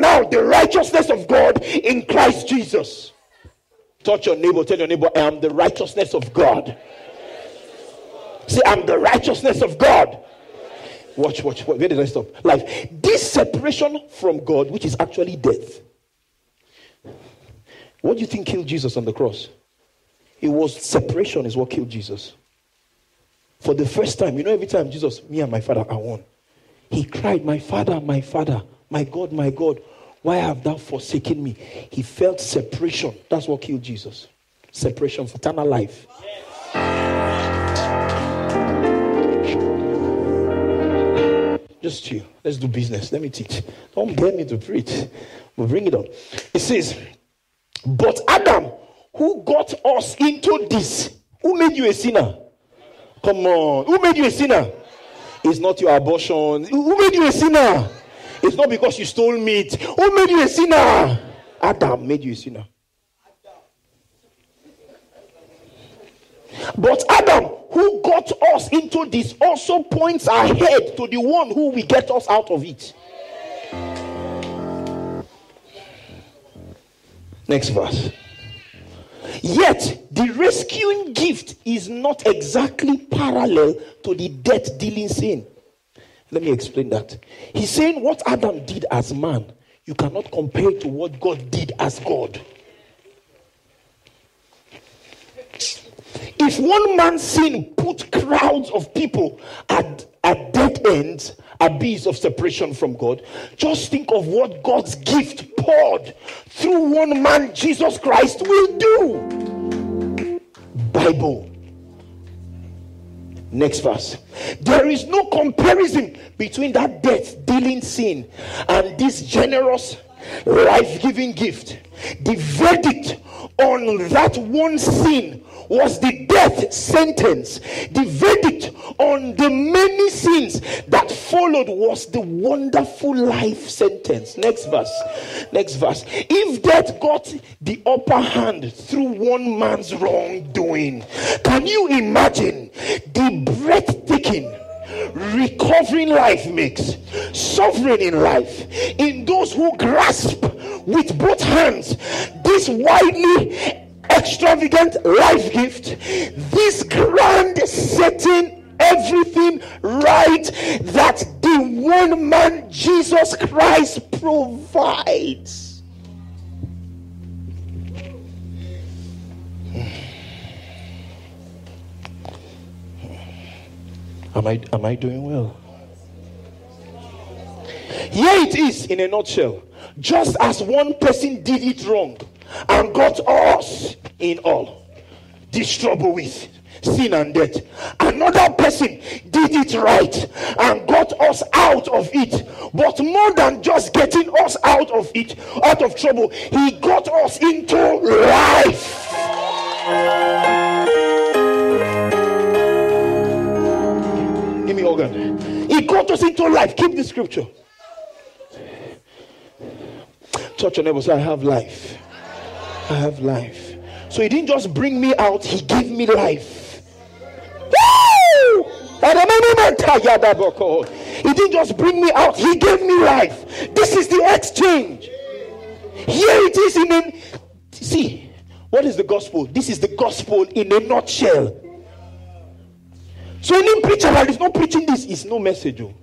now the righteousness of God in Christ Jesus. Touch your neighbor, tell your neighbor, I am the righteousness of God. Say, I'm the righteousness of God. Watch, watch, watch. Where did I stop? Life. This separation from God, which is actually death. What do you think killed Jesus on the cross? It was separation, is what killed Jesus. For the first time, you know, every time Jesus, me and my father are one, he cried, My father, my father, my God, my God, why have thou forsaken me? He felt separation. That's what killed Jesus. Separation for eternal life. Just chill. Let's do business. Let me teach. Don't get me to preach. But bring it on. It says, But Adam, who got us into this, who made you a sinner? Come on. Who made you a sinner? It's not your abortion. Who made you a sinner? It's not because you stole meat. Who made you a sinner? Adam made you a sinner. But Adam, who got us into this, also points ahead to the one who will get us out of it. Next verse. Yet the rescuing gift is not exactly parallel to the death dealing sin. Let me explain that. He's saying what Adam did as man, you cannot compare to what God did as God. If one man's sin put crowds of people at, at dead ends, abyss of separation from God, just think of what God's gift poured through one man, Jesus Christ, will do. Bible. Next verse. There is no comparison between that death dealing sin and this generous life giving gift. The verdict on that one sin was the death sentence. The verdict on the many sins that followed was the wonderful life sentence. Next verse. Next verse. If death got the upper hand through one man's wrongdoing, can you imagine the breathtaking? recovering life makes, sovereign in life, in those who grasp with both hands this widely extravagant life gift, this grand setting everything right that the one man Jesus Christ provides. Am I, am I doing well? Here it is in a nutshell. Just as one person did it wrong and got us in all this trouble with sin and death. Another person did it right and got us out of it. But more than just getting us out of it, out of trouble, he got us into life. He got us into life. Keep the scripture. Touch your neighbor. Say, I have life. I have life. So he didn't just bring me out, he gave me life. He didn't just bring me out, he gave me life. This is the exchange. Here it is in a see what is the gospel? This is the gospel in a nutshell. So any preacher that is not preaching this is no message. Oh.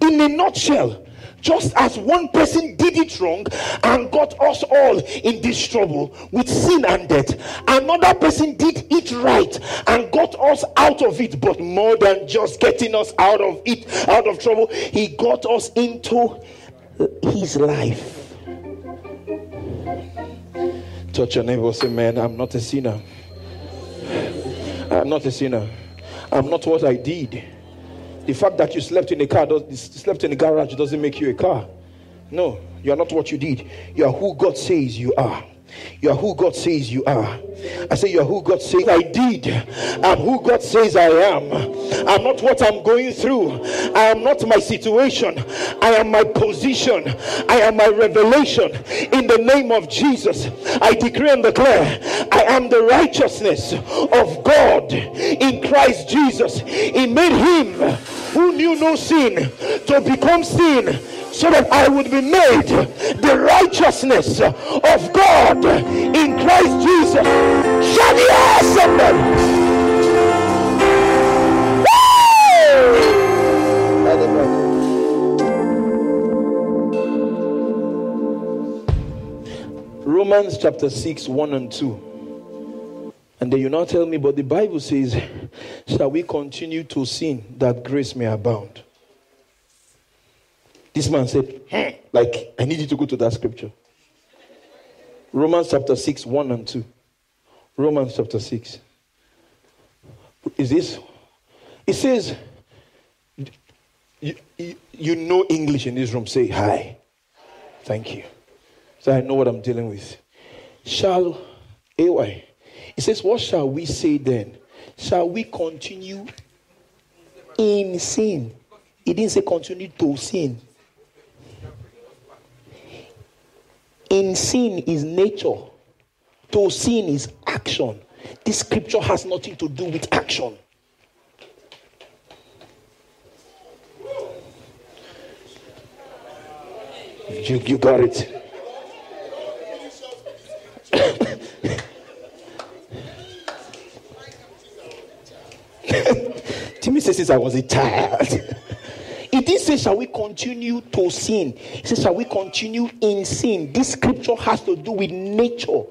In a nutshell, just as one person did it wrong and got us all in this trouble with sin and death, another person did it right and got us out of it. But more than just getting us out of it, out of trouble, he got us into his life. Touch your neighbor, say, Man, I'm not a sinner. I'm not a sinner. I'm not what I did. The fact that you slept in a car, slept in a garage doesn't make you a car. No, you are not what you did. You are who God says you are. You are who God says you are. I say you are who God says I did. I'm who God says I am. I'm not what I'm going through. I am not my situation. I am my position. I am my revelation. In the name of Jesus, I decree and declare I am the righteousness of God in Christ Jesus. He made him who knew no sin to become sin so that I would be made the righteousness of God in Christ Jesus. Shout yes, somebody. Romans chapter 6, 1 and 2. And then you now tell me, but the Bible says, Shall we continue to sin that grace may abound? This man said, hmm, like, I need you to go to that scripture. Romans chapter 6, 1 and 2. Romans chapter 6. Is this? It says, you, you, you know English in this room. Say hi. Thank you. So I know what I'm dealing with. Shall, AY, it says, What shall we say then? Shall we continue in sin? It didn't say continue to sin. In sin is nature, to sin is action. This scripture has nothing to do with action. You, you got it. Timmy says, since I was a child. It say, Shall we continue to sin? He says, Shall we continue in sin? This scripture has to do with nature.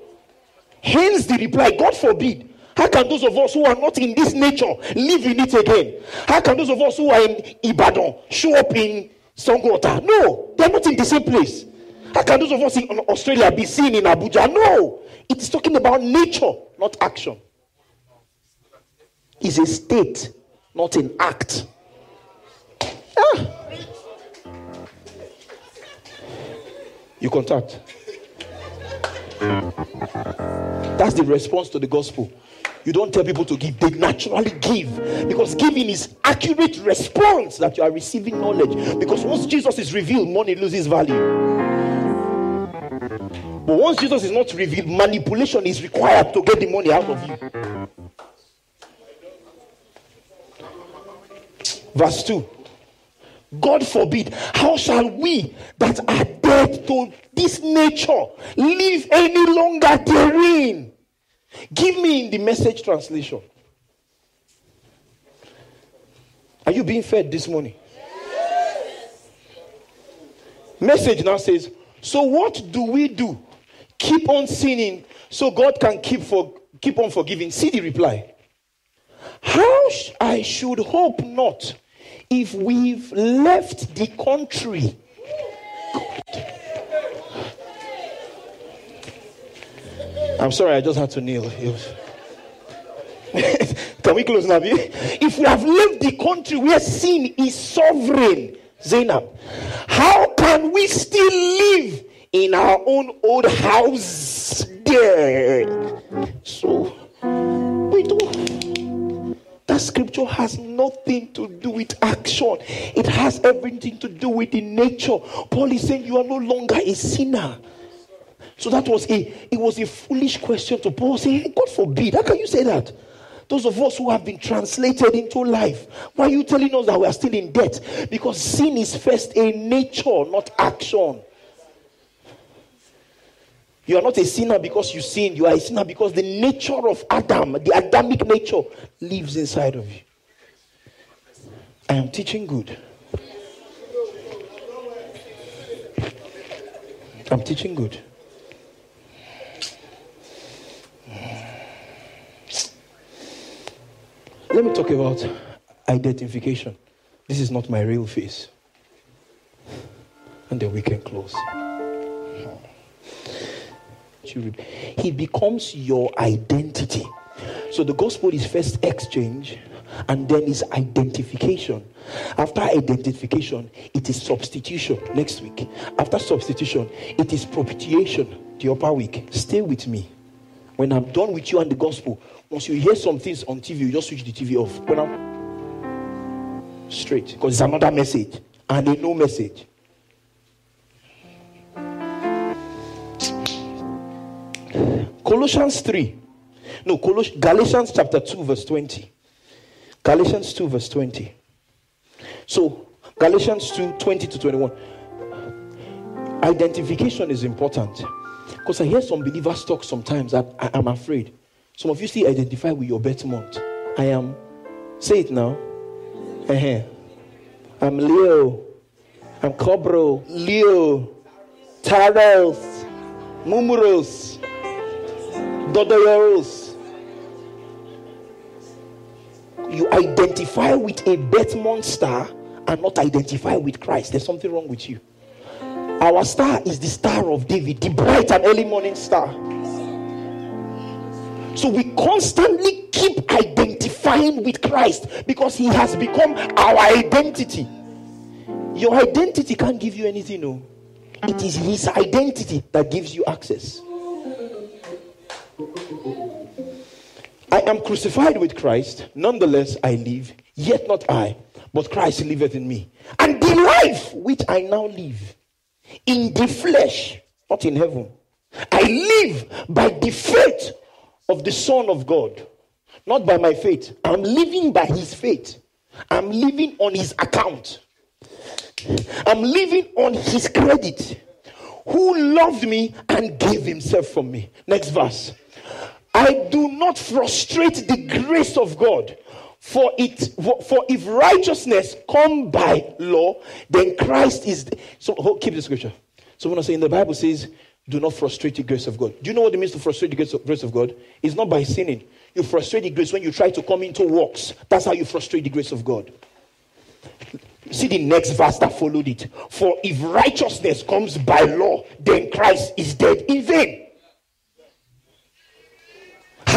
Hence the reply, God forbid. How can those of us who are not in this nature live in it again? How can those of us who are in Ibadan show up in Sango Ota? No, they're not in the same place. How can those of us in Australia be seen in Abuja? No, it's talking about nature, not action. It's a state, not an act. Ah. You contact. That's the response to the gospel. You don't tell people to give, they naturally give. Because giving is accurate response that you are receiving knowledge. Because once Jesus is revealed, money loses value. But once Jesus is not revealed, manipulation is required to get the money out of you. Verse 2. God forbid, how shall we that are dead to this nature live any longer therein? Give me in the message translation. Are you being fed this morning? Message now says, So what do we do? Keep on sinning so God can keep for keep on forgiving. See the reply. How sh- I should hope not if we've left the country. I'm sorry, I just had to kneel. Can we close now? If we have left the country where sin is sovereign, Zainab, how can we still live in our own old house there? So. That scripture has nothing to do with action, it has everything to do with the nature. Paul is saying you are no longer a sinner. So that was a it was a foolish question to Paul say, hey, God forbid, how can you say that? Those of us who have been translated into life, why are you telling us that we are still in debt? Because sin is first a nature, not action. You are not a sinner because you sinned. You are a sinner because the nature of Adam, the Adamic nature, lives inside of you. I am teaching good. I'm teaching good. Let me talk about identification. This is not my real face. And then we can close. He becomes your identity. So the gospel is first exchange and then is identification. After identification, it is substitution next week. After substitution, it is propitiation the upper week. Stay with me. When I'm done with you and the gospel, once you hear some things on TV, you just switch the TV off. When I'm straight, because it's another message and a no message. Colossians 3. No, Coloss- Galatians chapter 2, verse 20. Galatians 2, verse 20. So, Galatians 2 20 to 21. Identification is important. Because I hear some believers talk sometimes that I, am afraid. Some of you still identify with your birth month. I am, say it now. Uh-huh. I'm Leo. I'm Cobro. Leo. Taurus. Mumuros. Dodoyoros. You identify with a birth monster and not identify with Christ. There's something wrong with you. Our star is the star of David, the bright and early morning star. So we constantly keep identifying with Christ because he has become our identity. Your identity can't give you anything, no. It is his identity that gives you access. I am crucified with Christ, nonetheless I live, yet not I, but Christ liveth in me. And the life which I now live in the flesh, not in heaven. I live by the faith of the Son of God, not by my faith. I'm living by his faith. I'm living on his account. I'm living on his credit. Who loved me and gave himself for me. Next verse. I do not frustrate the grace of God. For it, for if righteousness come by law, then Christ is. So keep the scripture. So when I say in the Bible says, "Do not frustrate the grace of God." Do you know what it means to frustrate the grace of, grace of God? It's not by sinning. You frustrate the grace when you try to come into works. That's how you frustrate the grace of God. See the next verse that followed it. For if righteousness comes by law, then Christ is dead in vain.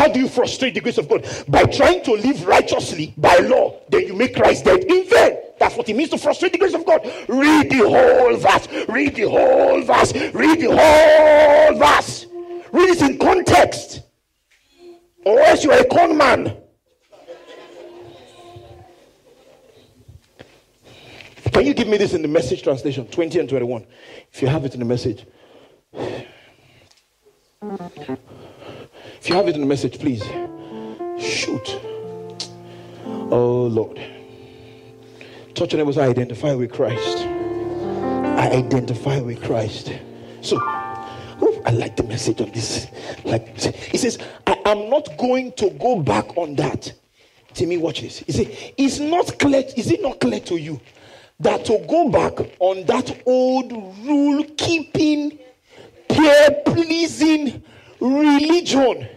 How do you frustrate the grace of God? By trying to live righteously by law, then you make Christ dead in vain. That's what it means to frustrate the grace of God. Read the whole verse. Read the whole verse. Read the whole verse. Read it in context. Or else you are a con man. Can you give me this in the message translation 20 and 21? If you have it in the message. If you have it in the message, please. Shoot. Oh, Lord. Touch your neighbors. I identify with Christ. I identify with Christ. So, I like the message of this. Like, he says, I am not going to go back on that. Timmy, watch this. Says, it's not clear. Is it not clear to you that to go back on that old rule keeping, peer pleasing, religion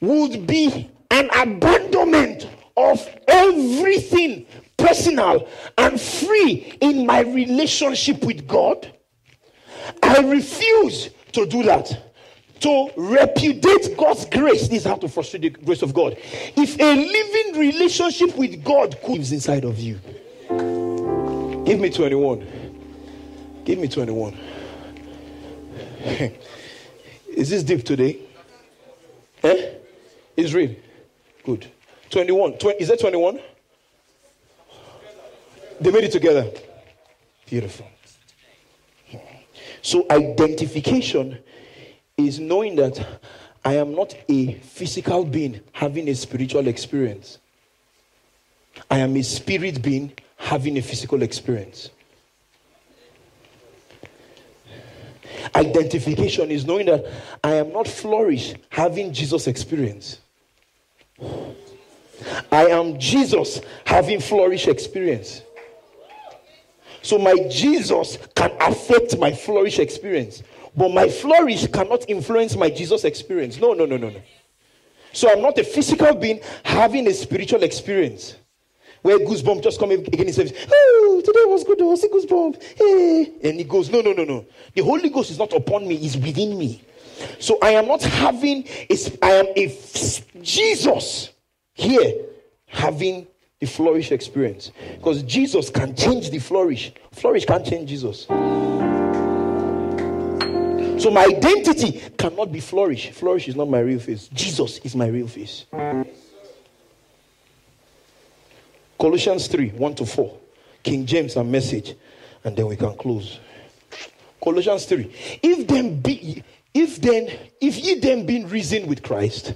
would be an abandonment of everything personal and free in my relationship with God. I refuse to do that. To repudiate God's grace, this is how to frustrate the grace of God. If a living relationship with God lives inside of you, give me 21. Give me 21. is this deep today? Eh? Is read. Good. 21. 20, is that 21? They made it together. Beautiful. So, identification is knowing that I am not a physical being having a spiritual experience. I am a spirit being having a physical experience. Identification is knowing that I am not flourish having Jesus experience. I am Jesus having flourish experience. So my Jesus can affect my flourish experience, but my flourish cannot influence my Jesus experience. No, no, no, no, no. So I'm not a physical being having a spiritual experience. Where goosebump just come again in service. Oh, today was good. Oh, I was a goosebump. Hey. And he goes, No, no, no, no. The Holy Ghost is not upon me, it's within me. So I am not having, I am a Jesus here having the flourish experience. Because Jesus can change the flourish. Flourish can't change Jesus. So my identity cannot be flourish. Flourish is not my real face. Jesus is my real face. Colossians 3 1 to 4. King James and message. And then we can close. Colossians 3. If then be if then, if ye then been risen with Christ,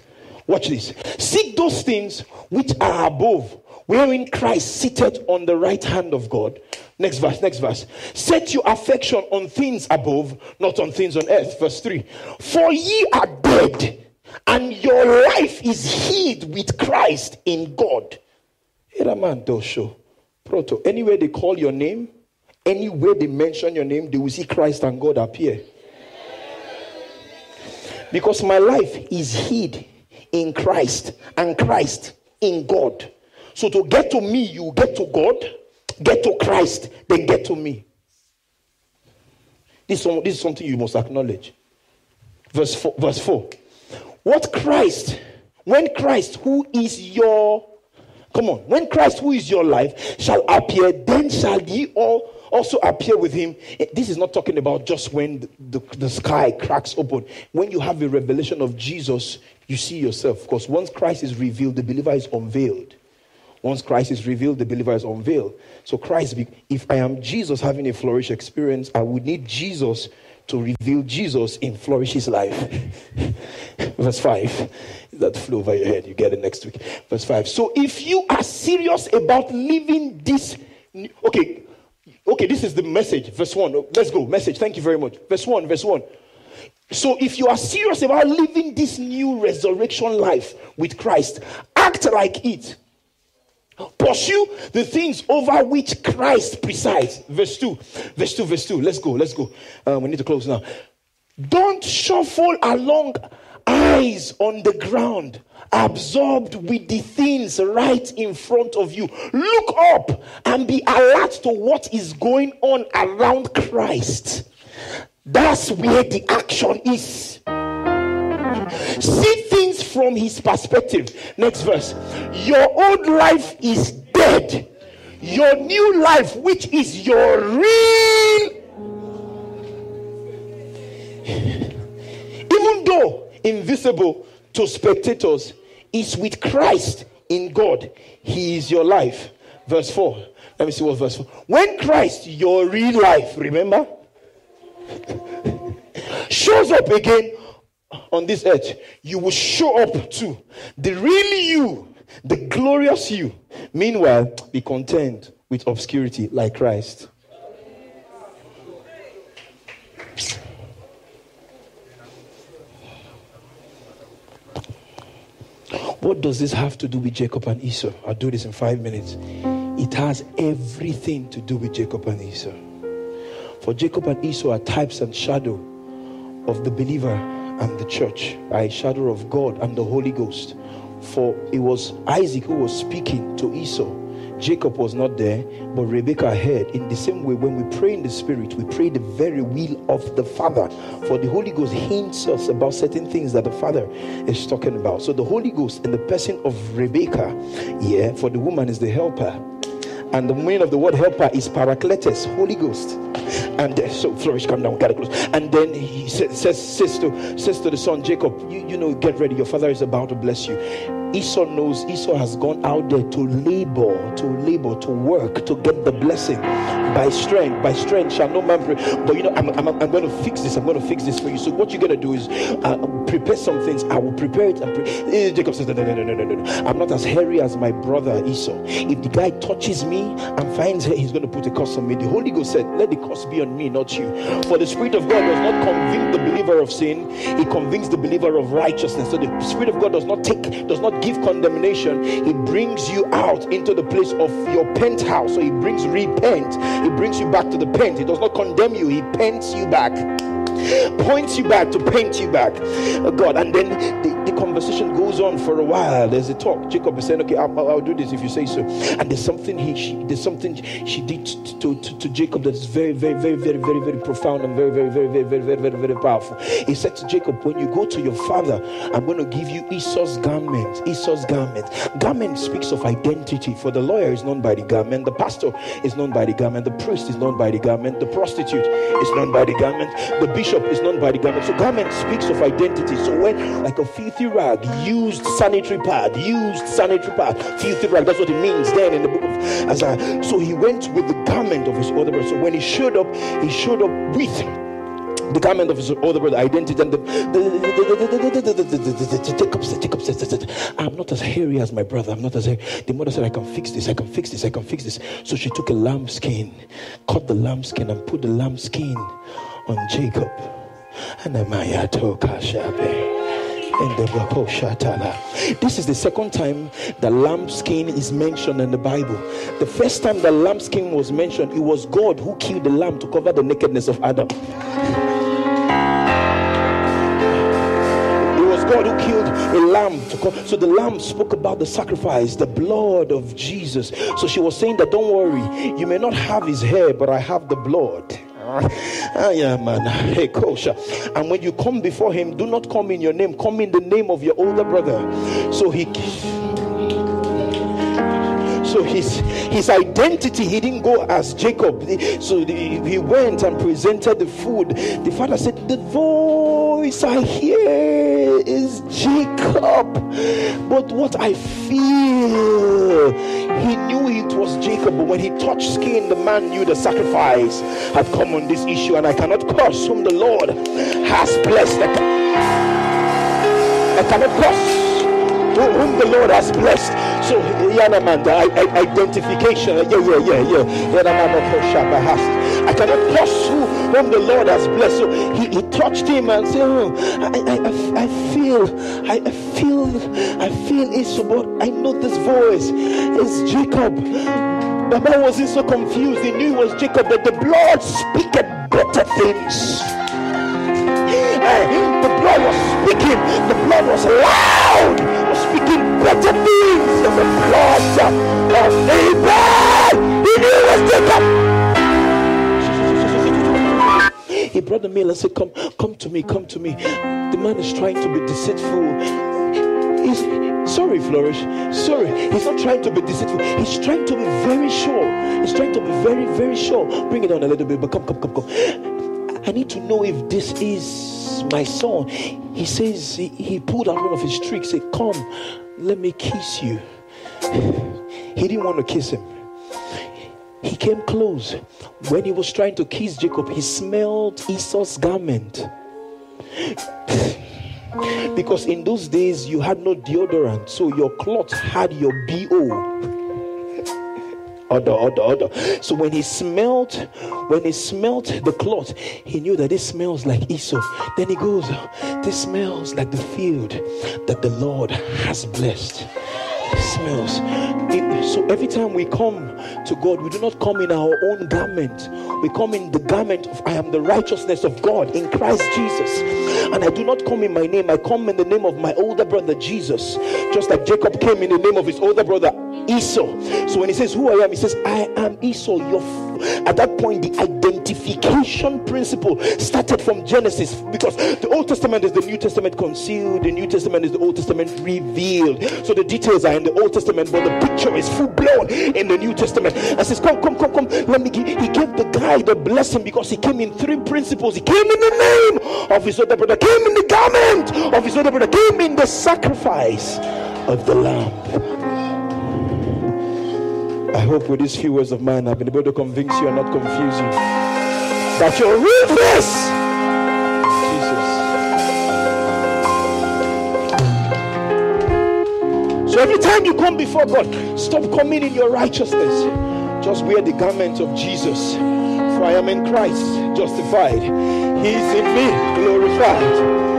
watch this. Seek those things which are above, wherein Christ seated on the right hand of God. Next verse, next verse. Set your affection on things above, not on things on earth. Verse 3. For ye are dead, and your life is hid with Christ in God. Proto. Anywhere they call your name, anywhere they mention your name, they will see Christ and God appear. Because my life is hid in Christ and Christ in God. So to get to me, you get to God, get to Christ, then get to me. This, this is something you must acknowledge. Verse 4, verse 4. What Christ, when Christ, who is your, come on, when Christ, who is your life, shall appear, then shall ye all also appear with him. Eh, this is not talking about just when the, the, the, sky cracks open. When you have a revelation of Jesus, you see yourself. Because once Christ is revealed, the believer is unveiled. Once Christ is revealed, the believer is unveiled. So, Christ, if I am Jesus having a flourish experience, I would need Jesus to reveal Jesus in Flourish's life. Verse 5. That flew over your head. You get it next week. Verse 5. So, if you are serious about living this, okay, Okay, this is the message. Verse 1. Let's go. Message. Thank you very much. Verse 1. Verse 1. So, if you are serious about living this new resurrection life with Christ, act like it. Pursue the things over which Christ presides. Verse 2. Verse 2. Verse 2. Let's go. Let's go. Um, we need to close now. Don't shuffle along eyes on the ground, absorbed with the things right in front of you. Look up and be alert to what is going on around Christ. That's where the action is. See from his perspective. Next verse. Your old life is dead. Your new life, which is your real. Even though invisible to spectators, is with Christ in God. He is your life. Verse 4. Let me see what verse 4. When Christ, your real life, remember, shows up again on this earth, you will show up too. The real you, the glorious you. Meanwhile, be content with obscurity like Christ. What does this have to do with Jacob and Esau? I'll do this in five minutes. It has everything to do with Jacob and Esau. For Jacob and Esau are types and shadow of the believer and the church, a shadow of God and the Holy Ghost. For it was Isaac who was speaking to Esau Jacob was not there, but Rebekah heard. In the same way, when we pray in the Spirit, we pray the very will of the Father. For the Holy Ghost hints us about certain things that the Father is talking about. So the Holy Ghost, in the person of Rebekah, yeah, for the woman is the helper. And the meaning of the word helper is parakletos, Holy Ghost. And uh, so flourish, come down, get close. And then he says, says, says, to, says to the son, Jacob, you, you know, get ready. Your father is about to bless you. Esau knows Esau has gone out there to labor, to labor, to work, to get the blessing by strength. By strength shall no man pray. But you know, I'm, I'm, I'm going to fix this. I'm going to fix this for you. So what you're going to do is uh, prepare some things. I will prepare it. And pre- eh, Jacob says, no, no, no, no, no, no. I'm not as hairy as my brother Esau. If the guy touches me and finds her, he's going to put a curse on me. The Holy Ghost said, let the curse be on me, not you. For the Spirit of God does not convince the believer of sin. He convinces the believer of righteousness. So the Spirit of God does not take, does not give condemnation, He brings you out into the place of your penthouse. So He brings repent, He brings you back to the pent. He does not condemn you, He pents you back points you back to paint you back, oh God. And then the, the, conversation goes on for a while. There's a talk. Jacob is saying, "Okay, I'll, I'll do this if you say so." And there's something he, she, there's something she did to, to, to, to Jacob that is very, very, very, very, very, very profound and very, very, very, very, very, very, very, very powerful. He said to Jacob, "When you go to your father, I'm going to give you Esau's garment. Esau's garment. Garment speaks of identity. For the lawyer is known by the garment. The pastor is known by the garment. The priest is known by the garment. The prostitute is known by the garment. The bishop is known by the garment. So garment speaks of identity. So when like a filthy rag, used sanitary pad, used sanitary pad, filthy rag, that's what it means then in the book of Isaiah. So he went with the garment of his other brother. So when he showed up, he showed up with the garment of his older brother, identity, and the, Jacob said, Jacob said, I'm not as hairy as my brother. I'm not as hairy. The mother said, I can fix this, I can fix this, I can fix this. So she took a lamb skin, cut the lamb skin, and put the lamb skin on Jacob. Kashabe. Oh, this is the second time the lambskin is mentioned in the Bible. The first time the lambskin was mentioned, it was God who killed the lamb to cover the nakedness of Adam. It was God who killed a lamb to co- so the lamb spoke about the sacrifice, the blood of Jesus. So she was saying that don't worry, you may not have his hair, but I have the blood. And when you come before him, do not come in your name, come in the name of your older brother. So he so his his identity he didn't go as jacob. So he went and presented the food. The father said the voice i hear is jacob. But what i feel he it was jacob but when he touched skin the man knew the sacrifice had come on this issue and i cannot curse whom the lord has blessed i cannot curse whom the Lord has blessed. So, Yanamanda, identification. Yeah, yeah, yeah, yeah. I cannot cross who, whom the Lord has blessed. So he, he touched him and said, oh, I, I, I feel, I, I feel, I feel it, but I know this voice. It's Jacob. The man wasn't so confused. He knew it was Jacob, that the blood speaketh better things. The blood was speaking, the blood was loud, was speaking better things than the blood of Abel. He knew it was Jacob. He brought the meal and said, Come, come to me, come to me. The man is trying to be deceitful. He's, sorry, Flourish. Sorry. He's not trying to be deceitful. He's trying to be very sure. He's trying to be very, very sure. Bring it down a little bit, but come, come, come, come. I need to know if this is my son. He says he, he pulled out one of his tricks. Said, "Come, let me kiss you." He didn't want to kiss him. He came close. When he was trying to kiss Jacob, he smelled Esau's garment. Because in those days you had no deodorant, so your cloth had your BO order, order, order. So when he smelt, when he smelt the cloth, he knew that it smells like Esau. Then he goes, This smells like the field that the Lord has blessed. Smells. It, so every time we come to God, we do not come in our own garment. We come in the garment of I am the righteousness of God in Christ Jesus. And I do not come in my name, I come in the name of my older brother Jesus. Just like Jacob came in the name of his older brother Esau. So when he says, Who I am, he says, I am Esau. Your at that point, the identification principle started from Genesis because the Old Testament is the New Testament concealed, the New Testament is the Old Testament revealed. So the details are in the Old Testament, but the picture is full blown in the New Testament. And says, Come, come, come, come. Let me give. He gave the guy the blessing because he came in three principles. He came in the name of his older brother, came in the garment of his older brother, came in the sacrifice of the lamb. I hope with these few words of mine, I've been able to convince you and not confuse you that your real face, Jesus. So every time you come before God, stop coming in your righteousness. Just wear the garment of Jesus. For I am in Christ, justified. He is in me, glorified.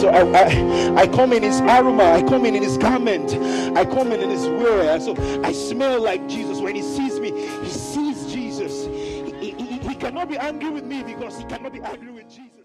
So I, I, I come in his aroma, I come in, in his garment, I come in in his wear. So I smell like Jesus. When he sees me, he sees Jesus. He, he, he cannot be angry with me because he cannot be angry with Jesus.